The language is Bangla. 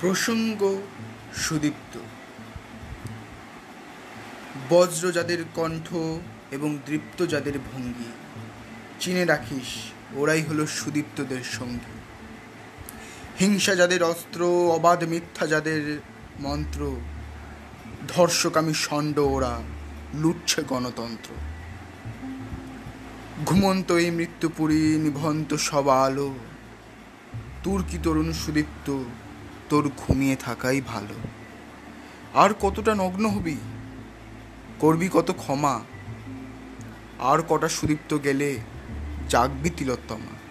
প্রসঙ্গ সুদীপ্ত। বজ্র যাদের কণ্ঠ এবং দৃপ্ত যাদের ভঙ্গি, চিনে রাখিস, ওরাই হলো সুদীপ্তদের সঙ্গী। হিংসা যাদের অস্ত্র, অবাধ মিথ্যা যাদের মন্ত্র, ধর্ষকামী ষণ্ড ওরা লুটছে গণতন্ত্র। ঘুমন্ত এই মৃত্যুপুরী নিভন্ত সব আলো, তুর্কি তরুণ সুদীপ্ত তোর ঘুমিয়ে থাকাই ভালো। আর কতটা নগ্ন হবি? করবি কত ক্ষমা? আর কটা সুদীপ্ত গেলে জাগবি তিলোত্তমা?